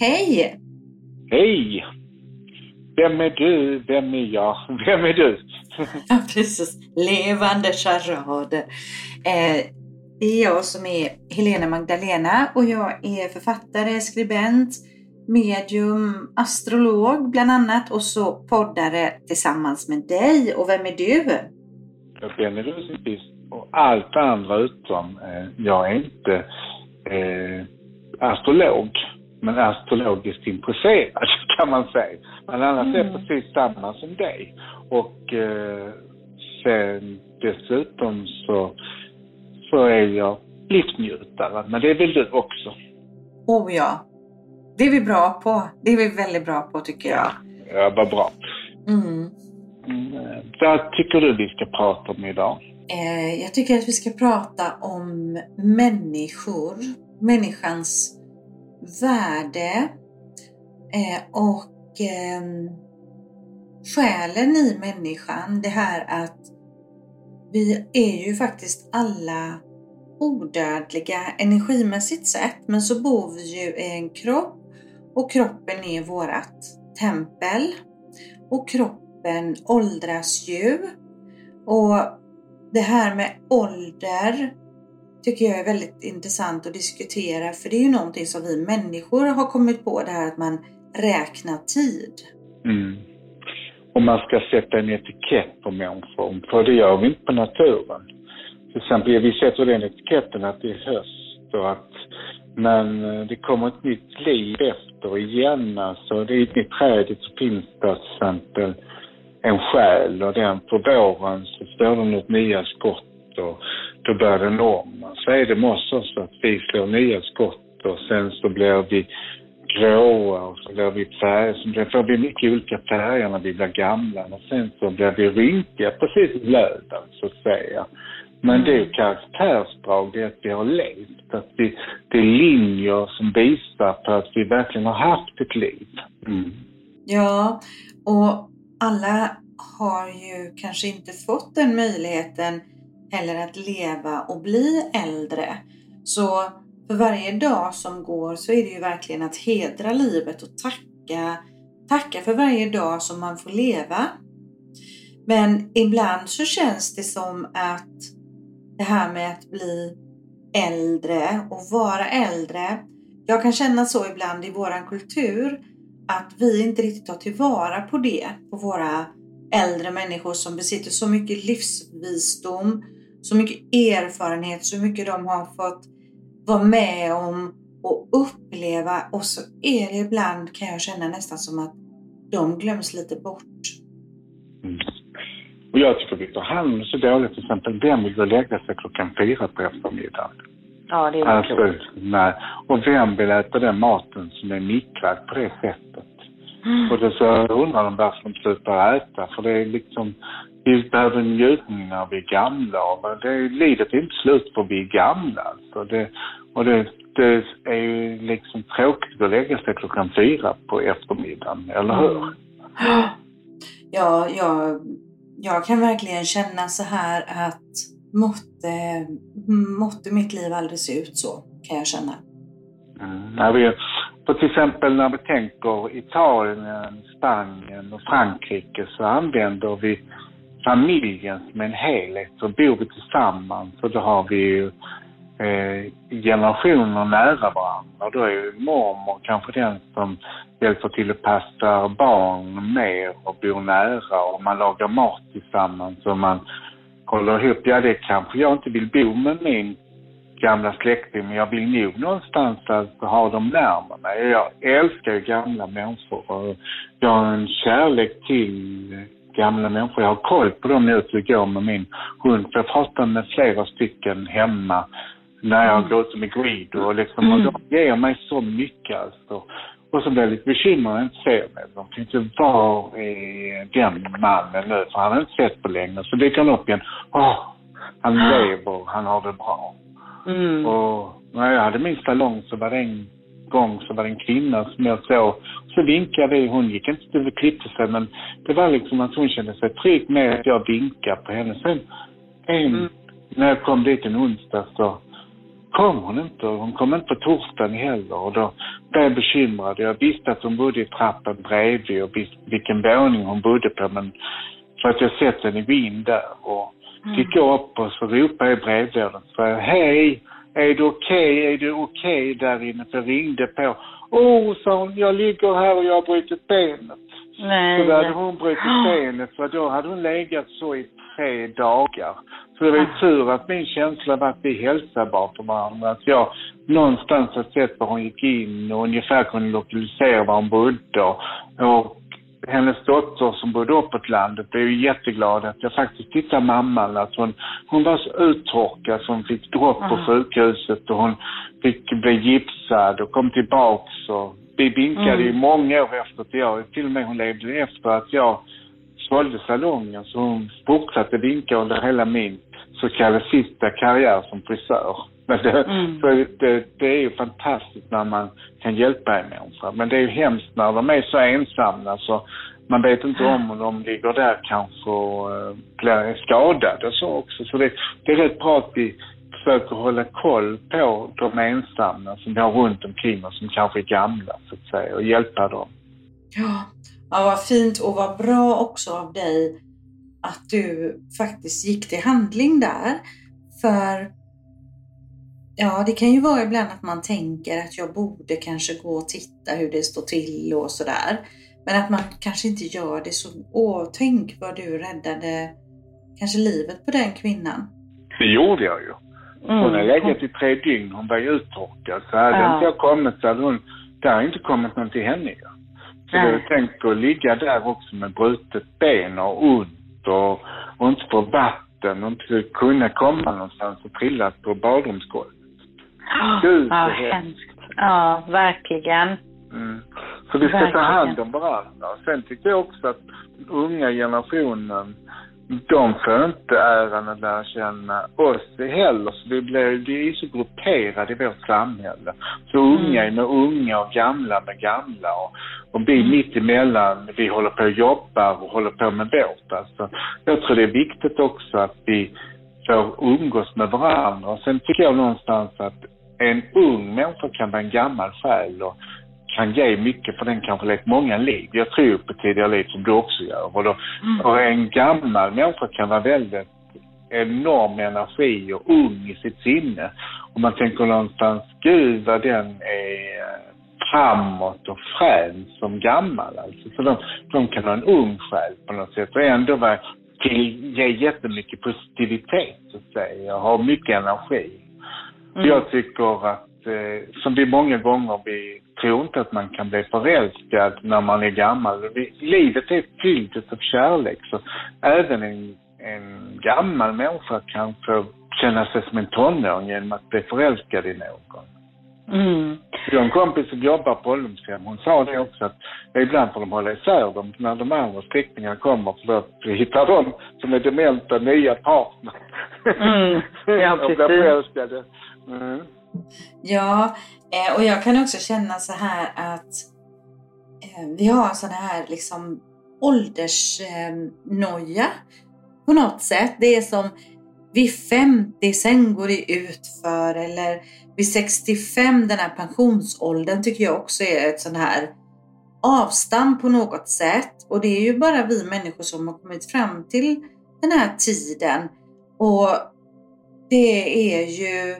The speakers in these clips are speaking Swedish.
Hej! Hej! Vem är du? Vem är jag? Vem är du? Ja, precis. Levande charader. Eh, det är jag som är Helena Magdalena och jag är författare, skribent, medium, astrolog bland annat och så poddare tillsammans med dig. Och vem är du? Jag är Benny Rosenqvist och allt andra utom. Eh, jag är inte eh, astrolog, men astrologiskt intresserad kan man säga. Men annars mm. är precis samma som dig. Och eh, sen dessutom så, så är jag livsnjutare, men det är väl du också? Oh ja, det är vi bra på. Det är vi väldigt bra på tycker jag. Ja, vad bra. Mm. Mm, vad tycker du vi ska prata om idag? Eh, jag tycker att vi ska prata om människor, människans värde eh, och ehm, själen i människan. Det här att vi är ju faktiskt alla odödliga energimässigt sett, men så bor vi ju i en kropp och kroppen är vårat tempel. Och kroppen åldras ju. Och det här med ålder tycker jag är väldigt intressant att diskutera för det är ju någonting som vi människor har kommit på det här att man räknar tid. Mm. Och man ska sätta en etikett på människor, för det gör vi inte på naturen. Till exempel, vi sätter den etiketten att det är höst och att men eh, det kommer ett nytt liv efter igen. Alltså, det är ett nytt träd så finns det till exempel en själ och den på våren så står det något nya skott och då börjar den om. Så är det med oss också att vi slår nya skott och sen så blir vi gråa och så blir vi färger, så får vi mycket olika färger när vi blir gamla och sen så blir vi rynkiga, precis löven så att säga. Men det är karaktärsdrag, det är att vi har levt. Att vi, det är linjer som visar på att vi verkligen har haft ett liv. Mm. Ja, och alla har ju kanske inte fått den möjligheten eller att leva och bli äldre. Så för varje dag som går så är det ju verkligen att hedra livet och tacka, tacka för varje dag som man får leva. Men ibland så känns det som att det här med att bli äldre och vara äldre. Jag kan känna så ibland i våran kultur att vi inte riktigt tar tillvara på det, på våra äldre människor som besitter så mycket livsvisdom, så mycket erfarenhet, så mycket de har fått vara med om och uppleva och så är det ibland kan jag känna nästan som att de glöms lite bort. Mm. Och jag tycker vi tar hand så dåligt till exempel, vem vill gå och lägga sig klockan fyra på eftermiddagen? Ja, det är alltså, klokt. nej. Och vem vill äta den maten som är mikrad på det sättet? Mm. Och då så undrar de varför de slutar äta, för det är liksom, vi behöver njutning när vi är gamla. Och det, livet är inte slut för vi är gamla. Alltså det, och det, det är ju liksom tråkigt att lägga sig klockan fyra på eftermiddagen, eller hur? Ja, jag jag kan verkligen känna så här att måtte, måtte mitt liv aldrig se ut så, kan jag känna. Mm, när vi, för till exempel när vi tänker Italien, Spanien och Frankrike så använder vi familjen som en helhet. Så bor vi tillsammans och då har vi ju eh, generationer nära varandra. Då är ju mormor kanske den som hjälper till att passa barn mer och bor nära och man lagar mat tillsammans och man håller ihop. Ja, det kanske jag inte vill bo med min gamla släkting, men jag vill nog någonstans alltså ha dem närmare mig. Jag älskar ju gamla människor och jag har en kärlek till gamla människor. Jag har koll på dem nu ute går med min hund. För jag pratar med flera stycken hemma när jag mm. går ut med Guido och liksom, mm. och de ger mig så mycket alltså. Och så blir jag lite bekymrad när jag inte ser mig. De tänkte, var är den mannen nu? För han har inte sett på länge. Så dyker han upp igen. Åh, han lever, han har det bra. Mm. Och när jag hade min salong så var det en gång så var det en kvinna som jag såg. Så vinkade vi, hon gick inte till och klippte sig men det var liksom att hon kände sig trygg med att jag vinkade på henne. Sen en, mm. när jag kom dit en onsdag så kom hon inte. Hon kom inte på torsdagen heller. Och då blev jag bekymrad. Jag visste att hon bodde i trappan bredvid och vilken våning hon bodde på. Men för att jag sett henne gå in där. Och mm. gick jag upp och så ropade jag i brevlådan. Hej! Är det okej? Okay? Är det okej okay där inne? För jag ringde på. Oh, sa hon, jag ligger här och jag har brutit benet. Nej. Så då hade hon brutit benet för då hade hon legat så i tre dagar. Så det var ju ah. tur att min känsla var att vi hälsade bara på varandra. Att jag någonstans har sett var hon gick in och ungefär kunde lokalisera var hon bodde. Och hennes dotter som bodde uppåt landet blev ju jätteglad att jag faktiskt tittade mamman att hon, hon var så uttorkad så hon fick dropp på mm. sjukhuset och hon fick bli gipsad och kom tillbaks och vi vinkade mm. ju många år efter att jag, till och med hon levde efter att jag sålde salongen så hon fortsatte vinka under hela min så kallade sista karriär som frisör. Men det, mm. så det, det, är ju fantastiskt när man kan hjälpa en människa. Men det är ju hemskt när de är så ensamma så man vet inte om om de ligger där kanske och uh, blir skadade och så också. Så det, det är rätt bra att vi försöker hålla koll på de ensamma som vi har runt omkring oss som kanske är gamla så att säga och hjälpa dem. Ja, ja vad fint och vad bra också av dig att du faktiskt gick till handling där. För Ja, det kan ju vara ibland att man tänker att jag borde kanske gå och titta hur det står till och sådär. Men att man kanske inte gör det så, åh, tänk vad du räddade kanske livet på den kvinnan. Det gjorde jag ju. Mm. Hon har legat i tre dygn, hon var ju uttorkad. Så hade ja. inte jag kommit så hade hon, det har inte kommit någon till henne ju. Så Nej. jag tänkte att ligga där också med brutet ben och ont och, och inte få vatten och inte kunna komma någonstans och trilla på badrumsgolvet. Gud, ja, hemskt. Ja, verkligen. Mm. Så vi ska verkligen. ta hand om varandra. Sen tycker jag också att den unga generationen, de får inte äran att lära känna oss heller. Så vi blir, är så grupperade i vårt samhälle. Så unga mm. är med unga och gamla med gamla. Och, och vi mm. mitt emellan, vi håller på och jobbar och håller på med vårt. Alltså, jag tror det är viktigt också att vi får umgås med varandra. Och sen tycker jag någonstans att en ung människa kan vara en gammal själ och kan ge mycket för den kanske levt många liv. Jag tror på tidigare liv som du också gör. Och, då, mm. och en gammal människa kan vara väldigt enorm energi och ung i sitt sinne. Och man tänker någonstans, gud vad den är framåt och frän som gammal alltså. Så de, de kan ha en ung själ på något sätt och ändå vara till, ge jättemycket positivitet så att säga och ha mycket energi. Mm. Jag tycker att, eh, som vi många gånger, vi tror inte att man kan bli förälskad när man är gammal. Vi, livet är fyllt av kärlek, så även en, en gammal människa kan få känna sig som en tonåring genom att bli förälskad i någon. Mm. Jag har en kompis som jobbar på ålderdomshem. Hon sa det också att ibland får de hålla isär dem när de andra släktingarna kommer för då hittar de som är dementa nya partner. Mm. Ja, precis. och blir förälskade. Mm. Ja, eh, och jag kan också känna så här att eh, vi har sån här liksom åldersnoja på något sätt. Det är som vid 50 sen går det utför eller vid 65, den här pensionsåldern tycker jag också är ett sånt här avstamp på något sätt. Och det är ju bara vi människor som har kommit fram till den här tiden. Och det är ju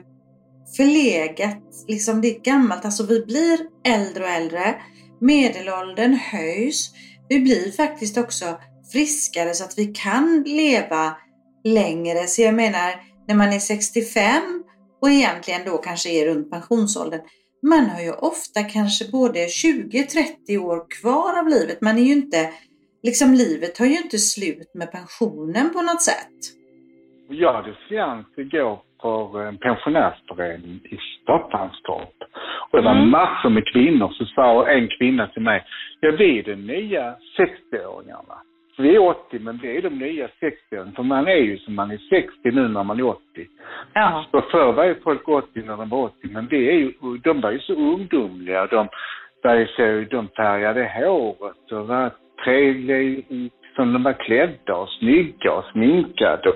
förlegat, liksom det är gammalt. Alltså vi blir äldre och äldre. Medelåldern höjs. Vi blir faktiskt också friskare så att vi kan leva längre. Så jag menar, när man är 65 och egentligen då kanske är runt pensionsåldern. Man har ju ofta kanske både 20-30 år kvar av livet. Man är ju inte, liksom livet har ju inte slut med pensionen på något sätt. Jag hade seans igår för en pensionärsförening i Staffanstorp. Och det var mm. massor med kvinnor. Så sa en kvinna till mig, ja vi är de nya 60-åringarna. Vi är 80 men vi är de nya 60 för man är ju som man är 60 nu när man är 80. Ja. Så förr var ju folk 80 när de var 80 men vi är ju, de var ju så ungdomliga. De, där de färgade håret och var trevliga som de var klädda och snygga och sminkade och,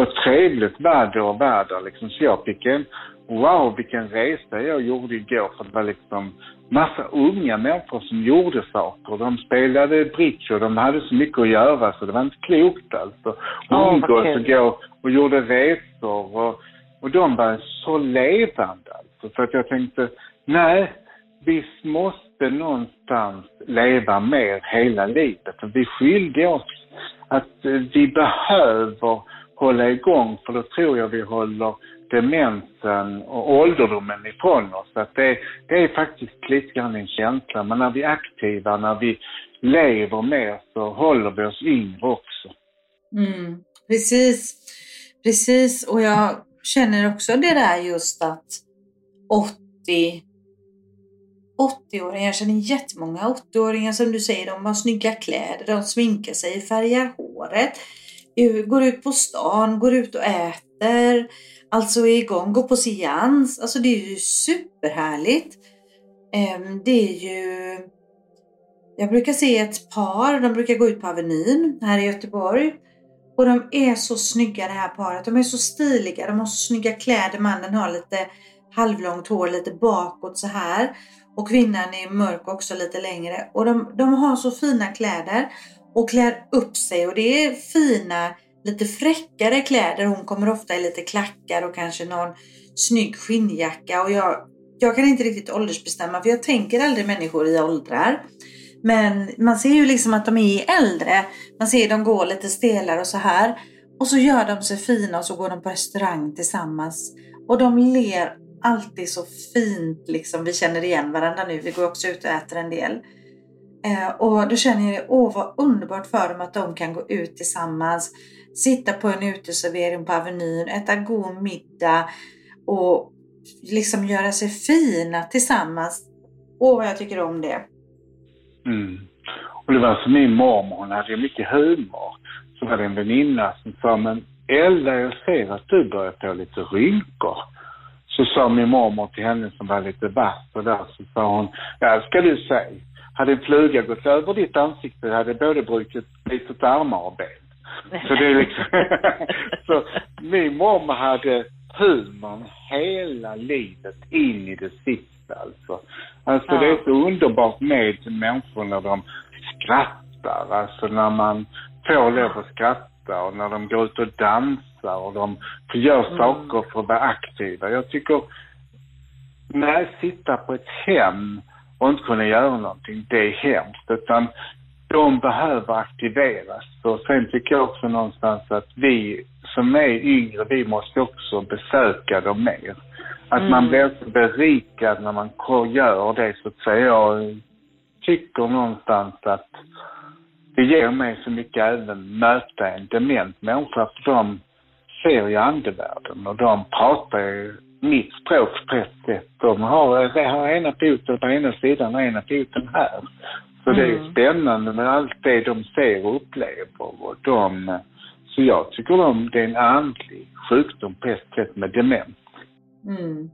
och trevligt var det och var där liksom. Så jag fick en wow vilken resa jag gjorde igår för det var liksom massa unga människor som gjorde saker. De spelade bridge och de hade så mycket att göra så det var inte klokt alltså. Umgås och gå och gjorde resor och, och de var så levande alltså. Så att jag tänkte, nej, vi måste någonstans leva mer hela livet. För vi skyldiga oss att eh, vi behöver hålla igång för då tror jag vi håller demensen och ålderdomen ifrån oss. Att det, det är faktiskt lite grann en känsla. Men när vi är aktiva, när vi lever mer så håller vi oss yngre också. Mm, precis, precis. Och jag känner också det där just att 80 80-åringar, jag känner jättemånga 80-åringar som du säger, de har snygga kläder, de sminkar sig, färgar håret, eh, går ut på stan, går ut och äter, alltså är igång, går på seans. Alltså det är ju superhärligt. Ehm, det är ju... Jag brukar se ett par, de brukar gå ut på Avenyn här i Göteborg. Och de är så snygga det här paret. De är så stiliga, de har så snygga kläder. Mannen har lite halvlångt hår lite bakåt så här. Och kvinnan är mörk också lite längre. Och de, de har så fina kläder och klär upp sig och det är fina lite fräckare kläder. Hon kommer ofta i lite klackar och kanske någon snygg skinnjacka. Och jag, jag kan inte riktigt åldersbestämma för jag tänker aldrig människor i åldrar. Men man ser ju liksom att de är äldre. Man ser dem gå lite stelare och så här. Och så gör de sig fina och så går de på restaurang tillsammans. Och de ler alltid så fint liksom. Vi känner igen varandra nu. Vi går också ut och äter en del. Eh, och då känner jag, åh vad underbart för dem att de kan gå ut tillsammans sitta på en uteservering på Avenyn, äta god middag och liksom göra sig fina tillsammans. Åh, vad jag tycker om det. Mm. Och det var som min mormor, hon hade ju mycket humor. Så var det en väninna som sa, men Ella, jag ser att du börjar få lite rynkor. Så sa min mormor till henne som var lite vass och där, så sa hon, ja ska du säga, hade en fluga gått över ditt ansikte hade både brutit, brutit armar och ben. Så det är liksom... så min mormor hade humorn hela livet in i det sista alltså. Alltså ja. det är så underbart med människor när de skrattar. Alltså när man får lov att skratta och när de går ut och dansar och de gör mm. saker för att vara aktiva. Jag tycker, nej, sitta på ett hem och inte kunna göra någonting, det är hemskt. Utan de behöver aktiveras. Och sen tycker jag också någonstans att vi som är yngre, vi måste också besöka dem mer. Att mm. man blir berikad när man gör det så att säga. Jag tycker någonstans att det ger mig så mycket även möta en dement människa för de ser ju andevärlden och de pratar ju mitt språk på ett sätt. De har, har ena foten på ena sidan och ena foten här. Så mm. det är mm. spännande med allt det de ser och upplever. Och de, så jag tycker de, det är en andlig sjukdom på ett sätt med demens. Mm.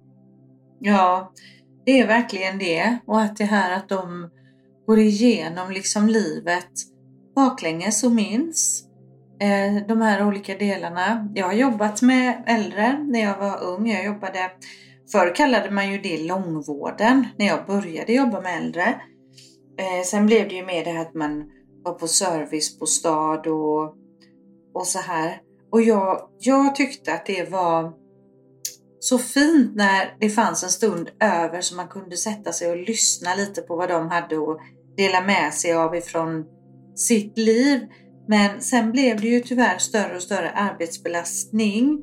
Ja, det är verkligen det. Och att det här att de går igenom liksom livet baklänges och minns Eh, de här olika delarna. Jag har jobbat med äldre när jag var ung. Jag jobbade, förr kallade man ju det långvården när jag började jobba med äldre. Eh, sen blev det ju mer det här att man var på servicebostad och, och så här. Och jag, jag tyckte att det var så fint när det fanns en stund över så man kunde sätta sig och lyssna lite på vad de hade att dela med sig av ifrån sitt liv. Men sen blev det ju tyvärr större och större arbetsbelastning.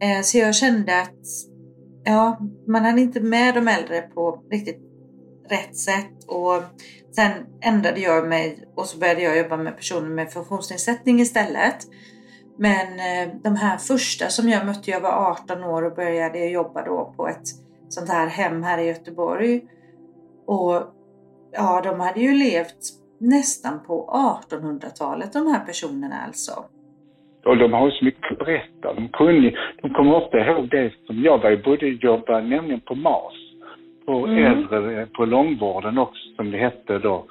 Eh, så jag kände att ja, man hann inte med de äldre på riktigt rätt sätt. Och sen ändrade jag mig och så började jag jobba med personer med funktionsnedsättning istället. Men eh, de här första som jag mötte, jag var 18 år och började jobba då på ett sånt här hem här i Göteborg. Och ja, de hade ju levt nästan på 1800-talet de här personerna alltså. Och de har så mycket att berätta. De, kunde, de kommer ofta ihåg det som jag var, både jobba nämligen på MAS på mm. äldre, på långvården också som det hette då.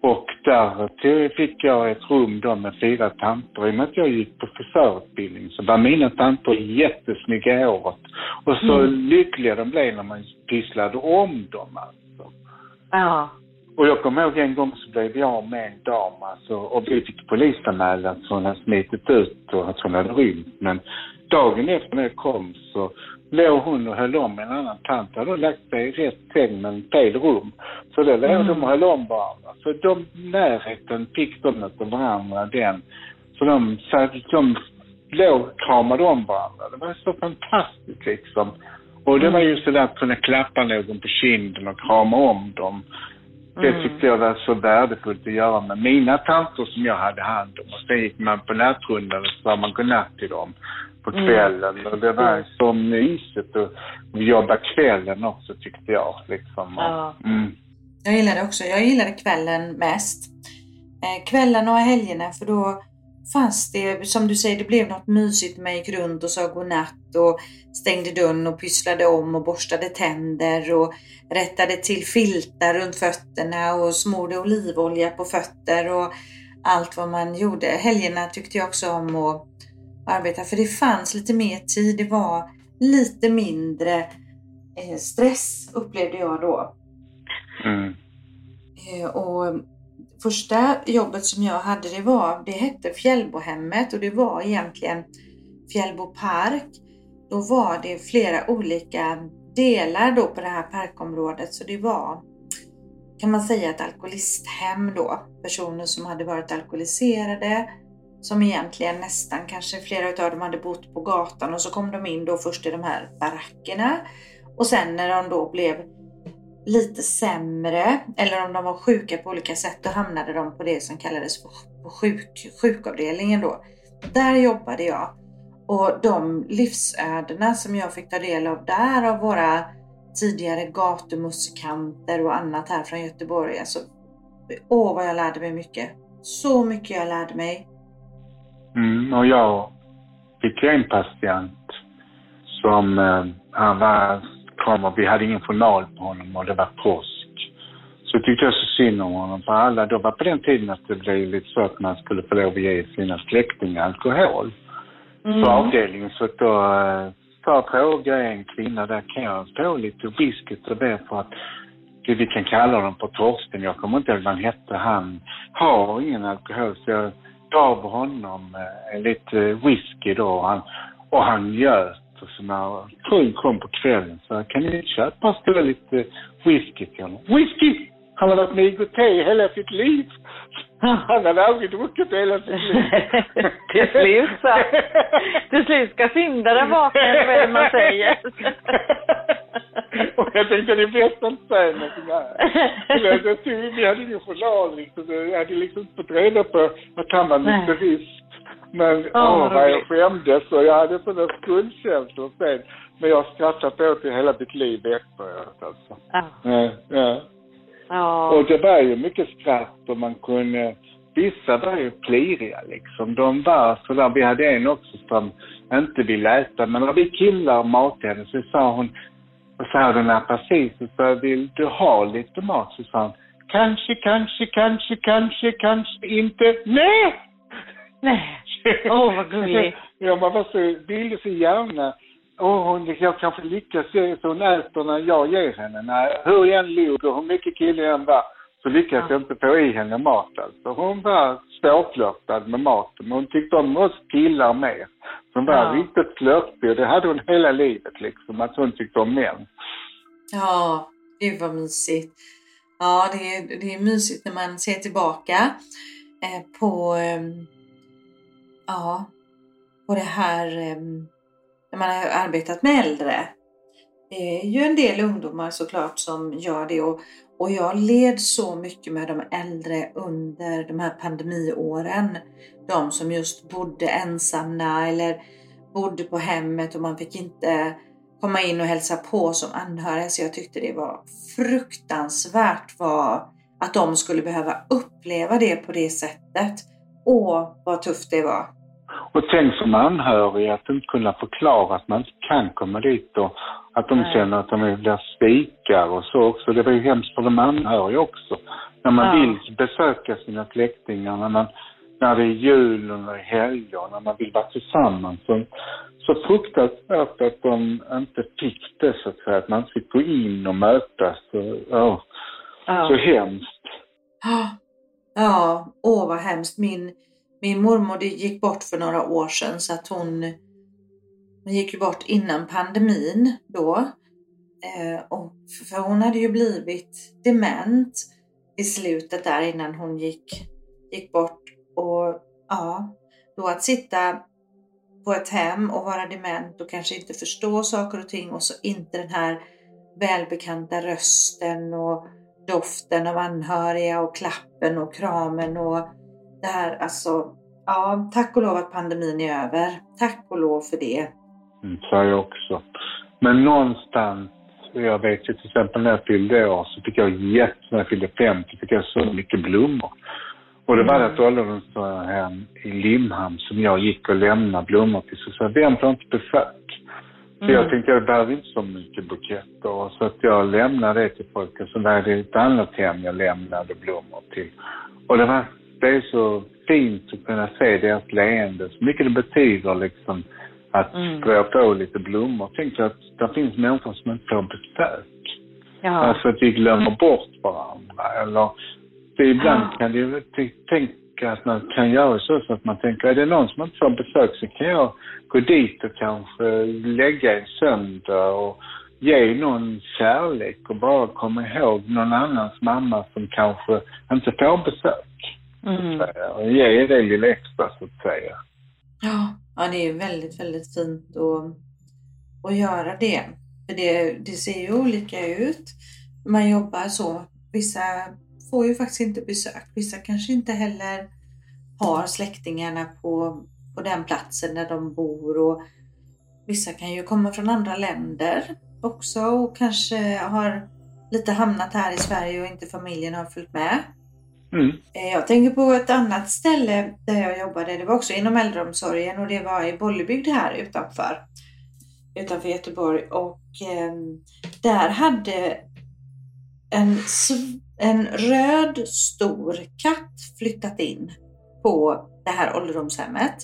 Och där fick jag ett rum då med fyra tanter. I och med att jag gick på frisörutbildning så var mina tanter jättesnygga i håret. Och så mm. lyckliga de blev när man pysslade om dem alltså. Ja. Och jag kommer ihåg en gång så blev jag med en dam alltså, och vi fick polisanmäla att hon hade smitit ut och att hon hade rymt. Men dagen efter när jag kom så låg hon och höll om en annan tant. Hon Hade lagt sig i rätt säng men fel rum. Så då låg mm. de och höll om varandra. Så de närheten fick de av varandra den. Så de, så de låg och kramade om varandra. Det var så fantastiskt liksom. Och det var ju sådär att kunna klappa någon på kinden och krama om dem. Det mm. tyckte jag var så värdefullt att göra med mina tanter som jag hade hand om. Och sen gick man på nattrundan och sa man godnatt till dem på mm. kvällen. Mm. Och det var mm. så mysigt att jobba kvällen också tyckte jag. Liksom. Ja. Mm. Jag gillade också, jag gillade kvällen mest. Eh, kvällen och helgerna för då fanns det, som du säger, det blev något mysigt. Man gick runt och sa godnatt och stängde dörren och pysslade om och borstade tänder och rättade till filtar runt fötterna och smorde olivolja på fötter och allt vad man gjorde. Helgerna tyckte jag också om att arbeta för det fanns lite mer tid. Det var lite mindre eh, stress upplevde jag då. Mm. Eh, och första jobbet som jag hade det var, det hette Fjällbohemmet och det var egentligen Fjällbo park. Då var det flera olika delar då på det här parkområdet så det var kan man säga ett alkoholisthem då. Personer som hade varit alkoholiserade som egentligen nästan kanske flera av dem hade bott på gatan och så kom de in då först i de här barackerna och sen när de då blev lite sämre eller om de var sjuka på olika sätt då hamnade de på det som kallades för sjuk, sjukavdelningen då. Där jobbade jag och de livsödena som jag fick ta del av där av våra tidigare gatumusikanter och annat här från Göteborg. Alltså, åh vad jag lärde mig mycket. Så mycket jag lärde mig. Mm, och jag fick en patient som, eh, han var, kom vi hade ingen journal på honom och det var påsk. Så tyckte jag så synd om honom för alla, då var på den tiden att det blev lite så att man skulle få lov att ge sina släktingar alkohol mm. på avdelningen. Så då eh, sa fråga en kvinna där, kan jag få lite whisky och det för att vi kan kalla honom för Torsten, jag kommer inte ihåg vad han hette, han har ingen alkohol så jag gav honom eh, lite whisky då och han, och han njöt. Och så när frun kom på kvällen så kan ni köpa oss lite whisky till honom? Whisky! Han har varit med i IGT hela sitt liv. Han hade aldrig druckit hela sitt liv. Till slut så. Till slut ska syndaren vakna, eller vad man säger. Och jag tänkte det är bäst att inte säga någonting här. Vi hade ingen journal liksom. Jag hade liksom inte fått reda på att han var nykterist. Men åh, oh, vad jag skämdes och jag hade sådana skuldkänslor sen. Men jag har skrattat åt det hela mitt liv efteråt alltså. Ja. Ja, ja. ja. Och det var ju mycket skratt och man kunde Vissa var ju pliriga liksom. De var sådär, vi hade en också som inte ville äta. Men när vi killar matade henne så sa hon, och så hade hon apati, så sa vill du ha lite mat? Så sa hon, kanske, kanske, kanske, kanske, kanske inte. Nej! Nej. Åh, oh, vad gulligt. ja, man var så, ville så gärna. Åh, hon, jag kanske lyckas så hon äter när jag ger henne. När, hur jag än log och hur mycket kille jag än var så lyckades ja. jag inte få i henne mat alltså. Hon var svårflörtad med maten. Men hon tyckte om oss killar mer. Hon var ja. riktigt flörtig och det hade hon hela livet liksom. Att hon tyckte om män. Ja, gud vad mysigt. Ja, det är, det är mysigt när man ser tillbaka eh, på, eh, ja, och det här ehm, när man har arbetat med äldre. Det är ju en del ungdomar såklart som gör det och, och jag led så mycket med de äldre under de här pandemiåren. De som just bodde ensamma eller bodde på hemmet och man fick inte komma in och hälsa på som anhöriga. Så jag tyckte det var fruktansvärt vad, att de skulle behöva uppleva det på det sättet. Åh, vad tufft det var. Och tänk som anhörig att inte kunna förklara att man inte kan komma dit och att de Nej. känner att de blir svikare och så också. Det var ju hemskt för de anhöriga också. När man Ja. vill besöka sina släktingar, när, man, när det är jul och när det är helger, när man vill vara tillsammans. Så, så fruktansvärt att de inte fick det så att säga, att man inte fick gå in och mötas. Och, ja, så hemskt. Ja, ja, åh vad hemskt. Min, min mormor det gick bort för några år sedan så att hon, hon gick ju bort innan pandemin då. Eh, och, för hon hade ju blivit dement i slutet där innan hon gick, gick bort. Och ja, då att sitta på ett hem och vara dement och kanske inte förstå saker och ting och så inte den här välbekanta rösten och doften av anhöriga och klappen och kramen och det här alltså. Ja, tack och lov att pandemin är över. Tack och lov för det. Mm, så jag också. Men någonstans, jag vet ju till exempel när jag fyllde år så fick jag jätte, när jag fyllde 50 fick jag så mycket blommor. Och det var Mm. ett ålderdomshem i Limhamn som jag gick och lämnade blommor till. Så jag, får inte besök? Så jag Mm. tänkte jag behöver inte så mycket buketter. Så att jag lämnade det till folk. Och så var det ett annat hem jag lämnade blommor till. Och det var, det är så fint att kunna se deras leende. Så mycket det betyder liksom att Mm. strö på lite blommor. Tänk att det finns människor som inte får besök. Ja. Alltså att vi glömmer bort varandra. Eller det ibland Ja. kan det ju tänka att man kan göra så, så att man tänker, är det någon som inte får besök så kan jag gå dit och kanske lägga en söndag och ge någon kärlek och bara komma ihåg någon annans mamma som kanske inte får besök. Mm. Och ge det lilla extra så att säga. Ja, ja det är väldigt, väldigt fint att, att göra det. För det, det ser ju olika ut. Man jobbar så. Vissa får ju faktiskt inte besök. Vissa kanske inte heller har släktingarna på, på den platsen där de bor. Och vissa kan ju komma från andra länder också och kanske har lite hamnat här i Sverige och inte familjen har följt med. Mm. Eh, jag tänker på ett annat ställe där jag jobbade. Det var också inom äldreomsorgen och det var i Bollebygd här utanför. Utanför Göteborg. Och eh, där hade en, en röd stor katt flyttat in på det här ålderdomshemmet.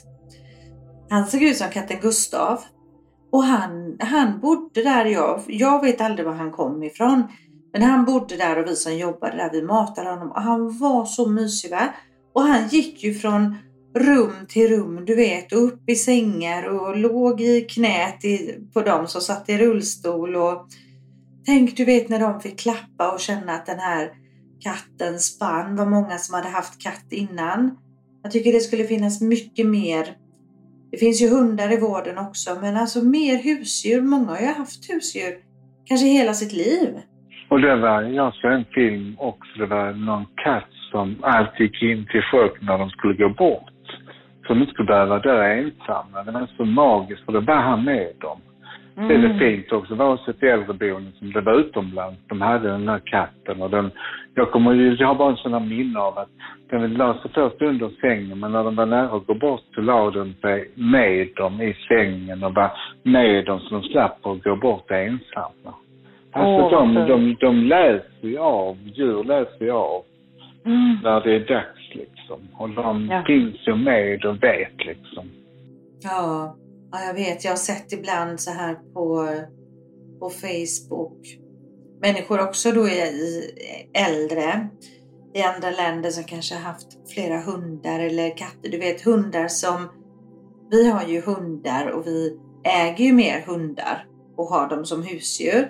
Han såg ut som katten Gustav. Och han, han bodde där. Jag, jag vet aldrig var han kom ifrån. Men han bodde där och vi som jobbade där, vi matade honom och han var så mysig va. Och han gick ju från rum till rum, du vet, och upp i sängar och låg i knät i, på dem som satt i rullstol och tänk du vet när de fick klappa och känna att den här katten spann, var många som hade haft katt innan. Jag tycker det skulle finnas mycket mer. Det finns ju hundar i vården också, men alltså mer husdjur. Många har ju haft husdjur kanske hela sitt liv. Och det var, jag såg en film också, det var någon katt som alltid gick in till folk när de skulle gå bort. Som inte skulle behöva dö ensamma. Det var så magiskt för då var han med dem. Mm. Det är det fint också. Det var också ett äldreboende som det var utomlands. De hade den här katten och den, jag kommer ju, jag har bara en sån här minne av att den la sig först under sängen men när de var nära att gå bort så la den sig med dem i sängen och var med dem så de slapp att gå bort ensamma. Alltså Åh, de, de, de läser ju av, djur läser ju av Mm. när det är dags liksom. Och de Ja. finns ju med och vet liksom. Ja, ja, jag vet. Jag har sett ibland så här på, på Facebook. Människor också då är äldre i andra länder som kanske har haft flera hundar eller katter. Du vet hundar som... Vi har ju hundar och vi äger ju mer hundar och har dem som husdjur.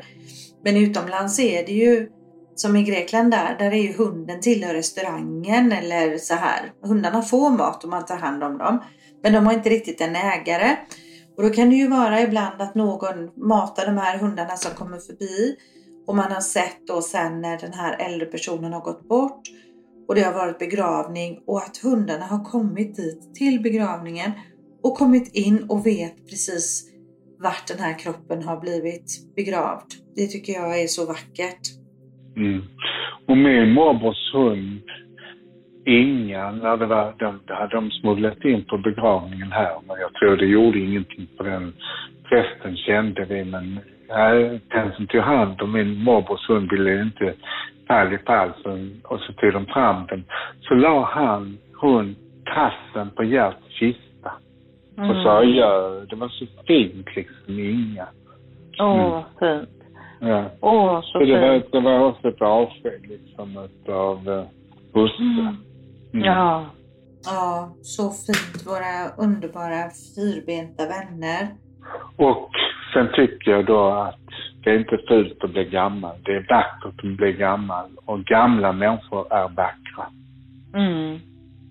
Men utomlands är det ju som i Grekland där, där är ju hunden tillhör restaurangen eller så här. Hundarna får mat om man tar hand om dem. Men de har inte riktigt en ägare. Och då kan det ju vara ibland att någon matar de här hundarna som kommer förbi. Och man har sett då sen när den här äldre personen har gått bort och det har varit begravning och att hundarna har kommit dit till begravningen och kommit in och vet precis vart den här kroppen har blivit begravd. Det tycker jag är så vackert. Mm. Och min morbrors hund, Inga, när det var, de, det hade de smugglat in på begravningen här. Men jag tror det gjorde ingenting på den prästen kände vi. Men nej, den som tog hand om min morbrors hund ville inte fall i palsen och så tog de fram den. Så la han, hon, tassen på Gerts kista. Mm. Och sa ja, det var så fint liksom, Inga. Åh, Mm. vad fint. Ja. Åh, så, Så det var, fint. det var också ett avsked liksom av uh, husse. Mm. Mm. Ja. Ja, så fint. Våra underbara fyrbenta vänner. Och sen tycker jag då att det är inte fult att bli gammal. Det är vackert att bli gammal. Och gamla människor är vackra. Mm.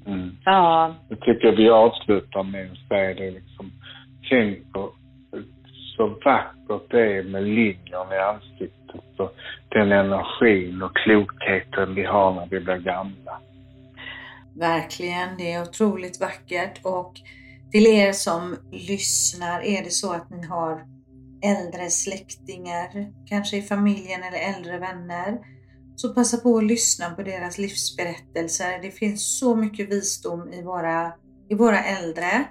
Mm. Ja. Jag tycker vi avslutar med att säga det liksom. Tänk på så vackert det är med linjerna i ansiktet och den energin och klokheten vi har när vi blir gamla. Verkligen, det är otroligt vackert. Och till er som lyssnar, är det så att ni har äldre släktingar, kanske i familjen eller äldre vänner, så passa på att lyssna på deras livsberättelser. Det finns så mycket visdom i våra, i våra äldre.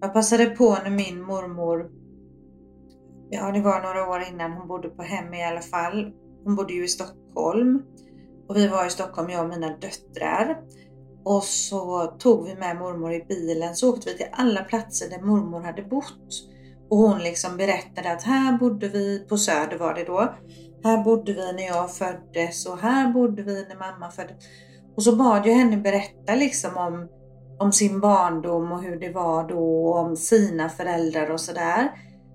Jag passade på när min mormor, ja det var några år innan hon bodde på hem i alla fall. Hon bodde ju i Stockholm och vi var i Stockholm, jag och mina döttrar. Och så tog vi med mormor i bilen så åkte vi till alla platser där mormor hade bott. Och hon liksom berättade att här bodde vi, på Söder var det då. Här bodde vi när jag föddes och här bodde vi när mamma föddes. Och så bad jag henne berätta liksom om, om sin barndom och hur det var då och om sina föräldrar och sådär.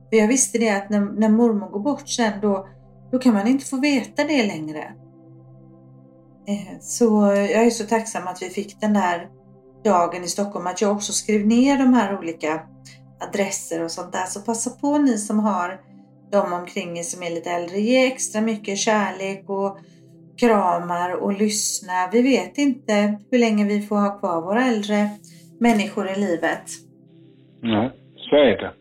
För jag visste det att när, när mormor går bort sen då, då kan man inte få veta det längre. Eh, så jag är så tacksam att vi fick den där dagen i Stockholm, att jag också skrev ner de här olika adresser och sånt där. Så passa på ni som har de omkring er som är lite äldre. Ge extra mycket kärlek och kramar och lyssna. Vi vet inte hur länge vi får ha kvar våra äldre människor i livet. Nej, så är det.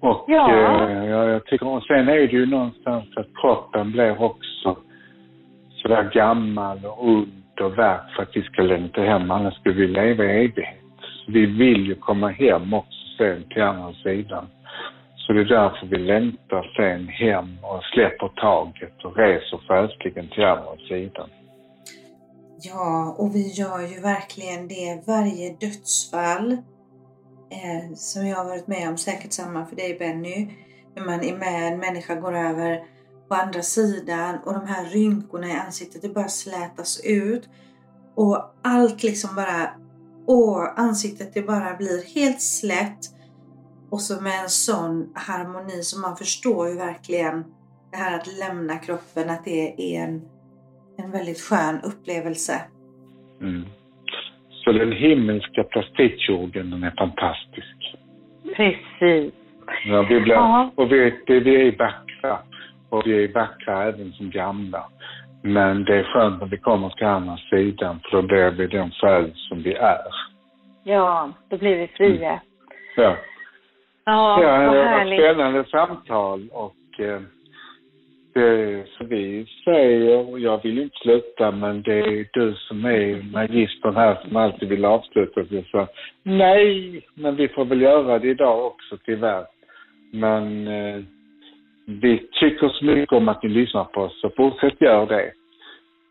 Och Ja. eh, ja, jag tycker, och sen är det ju någonstans att kroppen blir också sådär gammal och ont och värk för att vi ska längta hem, annars skulle vi leva i evighet. Vi vill ju komma hem också sen till andra sidan. Så det är därför vi längtar sen hem och släpper taget och reser själsligen till andra sidan. Ja, och vi gör ju verkligen det varje dödsfall eh, som jag har varit med om, säkert samma för dig Benny, när man är med en människa går över på andra sidan och de här rynkorna i ansiktet, det bara slätas ut och allt liksom bara, åh, ansiktet det bara blir helt slätt och så med en sån harmoni som man förstår ju verkligen det här att lämna kroppen, att det är en en väldigt skön upplevelse. Mm. Så den himmelska plastikkirurgen, den är fantastisk. Precis. Ja, vi blir, Ja. och vi, det, vi är vackra. Och vi är vackra även som gamla. Men det är skönt när vi kommer till andra sidan, för då blir vi den själ som vi är. Ja, då blir vi fria. Ja, Ja, ja vad var ett härligt. spännande samtal och eh, det som vi säger, och jag vill inte sluta, men det är du som är magistern här som alltid vill avsluta. Så jag sa, nej, men vi får väl göra det idag också tyvärr. Men eh, vi tycker så mycket om att ni lyssnar på oss, så fortsätt gör det.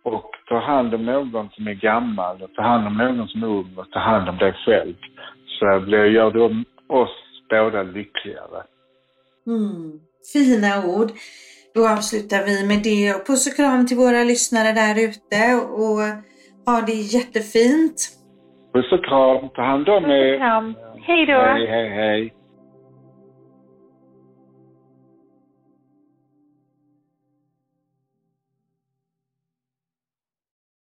Och ta hand om någon som är gammal och ta hand om någon som är ung och ta hand om dig själv. Så blir, gör du oss båda lyckligare. Mm. Fina ord. Då avslutar vi med det. Och puss och kram till våra lyssnare där ute och ha det jättefint. Puss och kram, ta hand om Puss och er. kram. Hej då. Hej, hej, hej.